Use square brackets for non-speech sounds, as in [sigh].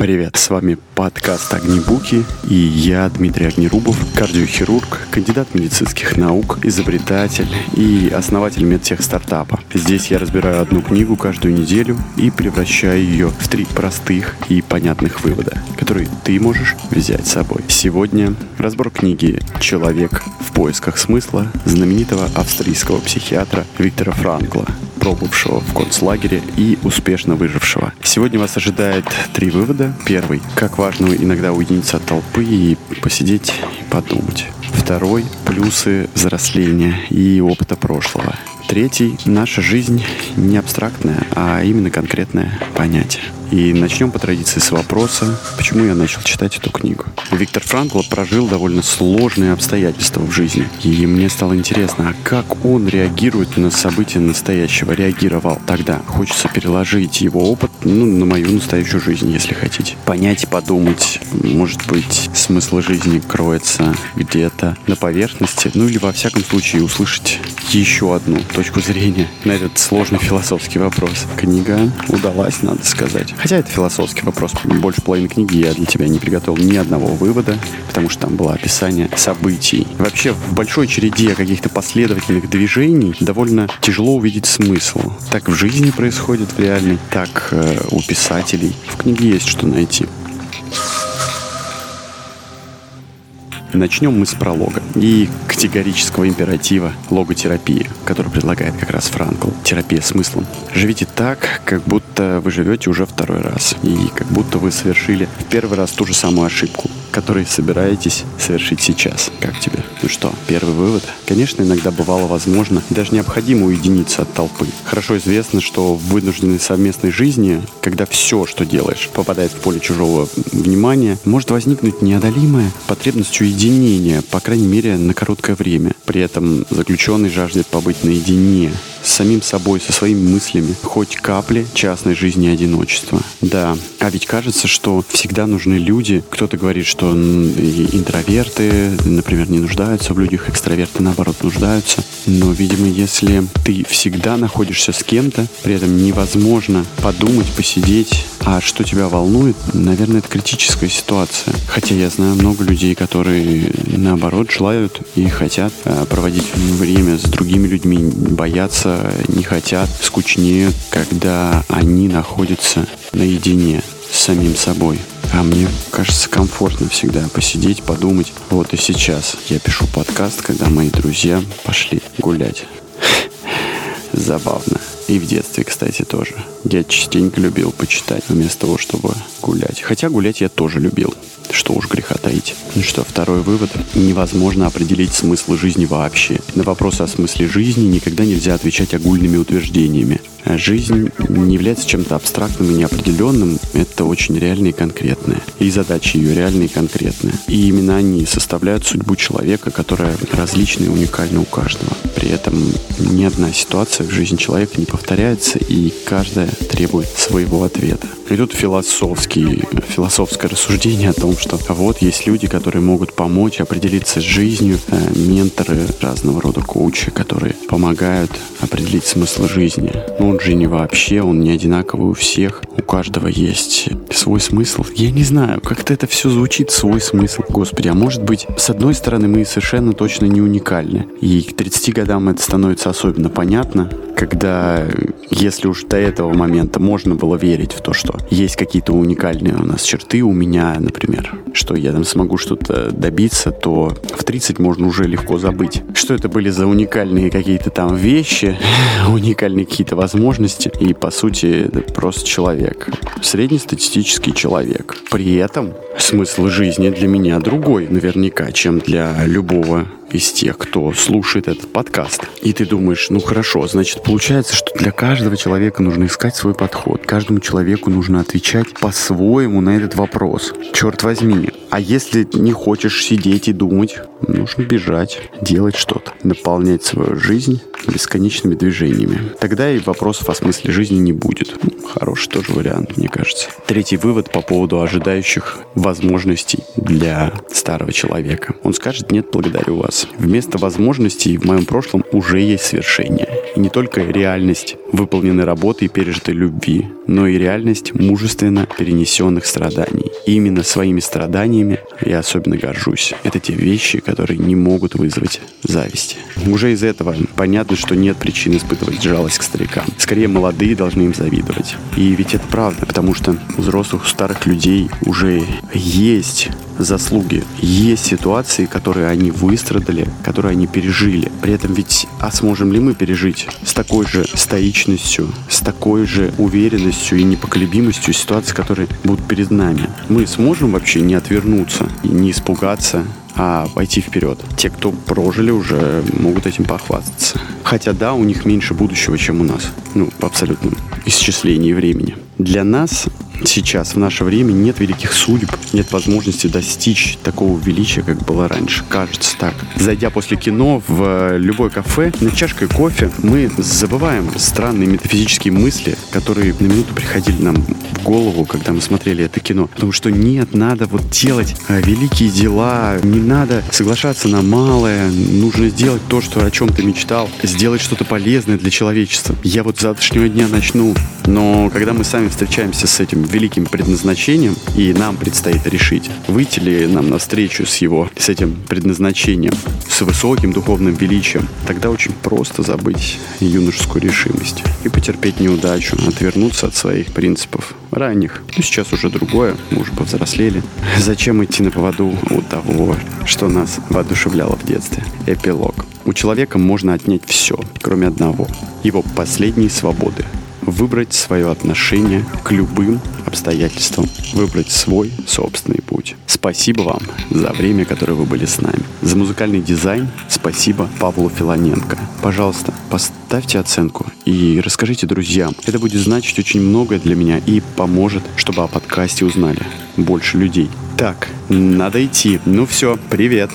Привет, с вами подкаст «Огнебуки» и я, Дмитрий Огнерубов, кардиохирург, кандидат медицинских наук, изобретатель и основатель медтех стартапа. Здесь я разбираю одну книгу каждую неделю и превращаю ее в три простых и понятных вывода, которые ты можешь взять с собой. Сегодня разбор книги «Человек в поисках смысла» знаменитого австрийского психиатра Виктора Франкла – пробовавшего в концлагере и успешно выжившего. Сегодня вас ожидает три вывода. Первый. Как важно иногда уединиться от толпы и посидеть и подумать. Второй. Плюсы взросления и опыта прошлого. Третий. Наша жизнь не абстрактная, а именно конкретное понятие. И начнем по традиции с вопроса, почему я начал читать эту книгу. Виктор Франкл прожил довольно сложные обстоятельства в жизни. И мне стало интересно, а как он реагирует на события настоящего, реагировал тогда. Хочется переложить его опыт ну, на мою настоящую жизнь, если хотите. Понять, подумать, может быть, смысл жизни кроется где-то на поверхности, ну или во всяком случае услышать еще одну точку зрения на этот сложный философский вопрос. Книга удалась, надо сказать. Хотя это философский вопрос. Больше половины книги я для тебя не приготовил ни одного вывода, потому что там было описание событий. Вообще, в большой череде каких-то последовательных движений довольно тяжело увидеть смысл. Так в жизни происходит в реальной, так э, у писателей. В книге есть что найти. Начнем мы с пролога и категорического императива логотерапии, который предлагает как раз Франкл. Терапия смыслом. Живите так, как будто вы живете уже второй раз. И как будто вы совершили в первый раз ту же самую ошибку который собираетесь совершить сейчас. Как тебе? Ну что, первый вывод? Конечно, иногда бывало возможно, даже необходимо уединиться от толпы. Хорошо известно, что в вынужденной совместной жизни, когда все, что делаешь, попадает в поле чужого внимания, может возникнуть неодолимая потребность уединения, по крайней мере, на короткое время. При этом заключенный жаждет побыть наедине с самим собой, со своими мыслями, хоть капли частной жизни и одиночества. Да, а ведь кажется, что всегда нужны люди. Кто-то говорит, что интроверты, например, не нуждаются в людях, экстраверты, наоборот, нуждаются. Но, видимо, если ты всегда находишься с кем-то, при этом невозможно подумать, посидеть, а что тебя волнует, наверное, это критическая ситуация. Хотя я знаю много людей, которые, наоборот, желают и хотят а, проводить время с другими людьми, боятся, не хотят, скучнее, когда они находятся наедине с самим собой. А мне кажется комфортно всегда посидеть, подумать. Вот и сейчас я пишу подкаст, когда мои друзья пошли гулять. [laughs] Забавно. И в детстве, кстати, тоже. Я частенько любил почитать вместо того, чтобы гулять. Хотя гулять я тоже любил. Что уж греха таить. Ну что, второй вывод. Невозможно определить смысл жизни вообще. На вопросы о смысле жизни никогда нельзя отвечать огульными утверждениями. Жизнь не является чем-то абстрактным и неопределенным. Это очень реальное и конкретное. И задачи ее реальные и конкретные. И именно они составляют судьбу человека, которая различна и уникальна у каждого. При этом ни одна ситуация в жизни человека не повторяется, и каждая требует своего ответа. И тут философский, философское рассуждение о том, что вот есть люди, которые могут помочь определиться с жизнью, э, менторы разного рода коучи, которые помогают определить смысл жизни. Но он же не вообще, он не одинаковый у всех. У каждого есть свой смысл. Я не знаю, как-то это все звучит, свой смысл. Господи, а может быть, с одной стороны, мы совершенно точно не уникальны. И к 30 годам это становится особенно понятно, когда, если уж до этого момента можно было верить в то, что есть какие-то уникальные у нас черты, у меня, например, что я там смогу что-то добиться, то в 30 можно уже легко забыть. Что это были за уникальные какие-то там вещи, [laughs] уникальные какие-то возможности, и, по сути, это просто человек. Среднестатистический человек. При этом смысл жизни для меня другой, наверняка, чем для любого из тех, кто слушает этот подкаст. И ты думаешь, ну хорошо, значит получается, что для каждого человека нужно искать свой подход. Каждому человеку нужно отвечать по-своему на этот вопрос. Черт возьми. А если не хочешь сидеть и думать, нужно бежать, делать что-то, наполнять свою жизнь бесконечными движениями. Тогда и вопросов о смысле жизни не будет. Хороший тоже вариант, мне кажется. Третий вывод по поводу ожидающих возможностей для старого человека. Он скажет «нет, благодарю вас». Вместо возможностей в моем прошлом уже есть свершение. И не только реальность выполненной работы и пережитой любви, но и реальность мужественно перенесенных страданий. И именно своими страданиями я особенно горжусь. Это те вещи, которые не могут вызвать зависти. Уже из этого понятно, что нет причин испытывать жалость к старикам. Скорее, молодые должны им завидовать. И ведь это правда, потому что у взрослых, у старых людей уже есть заслуги. Есть ситуации, которые они выстрадали, которые они пережили. При этом ведь, а сможем ли мы пережить с такой же стоичностью, с такой же уверенностью и непоколебимостью ситуации, которые будут перед нами? Мы сможем вообще не отвернуться, не испугаться, а пойти вперед. Те, кто прожили уже, могут этим похвастаться. Хотя да, у них меньше будущего, чем у нас. Ну, в абсолютном исчислении времени. Для нас сейчас, в наше время, нет великих судеб, нет возможности достичь такого величия, как было раньше. Кажется так. Зайдя после кино в любое кафе, на чашкой кофе, мы забываем странные метафизические мысли, которые на минуту приходили нам в голову, когда мы смотрели это кино. Потому что нет, надо вот делать а, великие дела, не надо соглашаться на малое, нужно сделать то, что о чем ты мечтал, сделать что-то полезное для человечества. Я вот с завтрашнего дня начну. Но когда мы сами встречаемся с этим великим предназначением, и нам предстоит решить, выйти ли нам навстречу с его, с этим предназначением, с высоким духовным величием, тогда очень просто забыть юношескую решимость и потерпеть неудачу, отвернуться от своих принципов ранних. Ну, сейчас уже другое, мы уже повзрослели. Зачем идти на поводу у того, что нас воодушевляло в детстве? Эпилог. У человека можно отнять все, кроме одного. Его последней свободы выбрать свое отношение к любым обстоятельствам, выбрать свой собственный путь. Спасибо вам за время, которое вы были с нами. За музыкальный дизайн спасибо Павлу Филоненко. Пожалуйста, поставьте оценку и расскажите друзьям. Это будет значить очень многое для меня и поможет, чтобы о подкасте узнали больше людей. Так, надо идти. Ну все, привет.